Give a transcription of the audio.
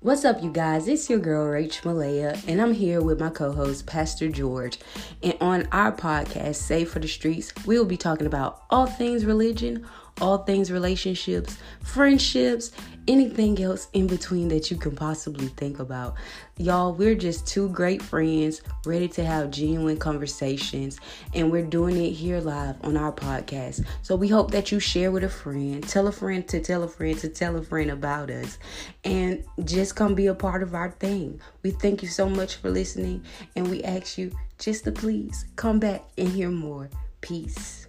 What's up, you guys? It's your girl, Rach Malaya, and I'm here with my co host, Pastor George. And on our podcast, Save for the Streets, we'll be talking about all things religion, all things relationships, friendships, anything else in between that you can possibly think about. Y'all, we're just two great friends ready to have genuine conversations, and we're doing it here live on our podcast. So we hope that you share with a friend, tell a friend to tell a friend to tell a friend about us, and just come be a part of our thing. We thank you so much for listening, and we ask you just to please come back and hear more. Peace.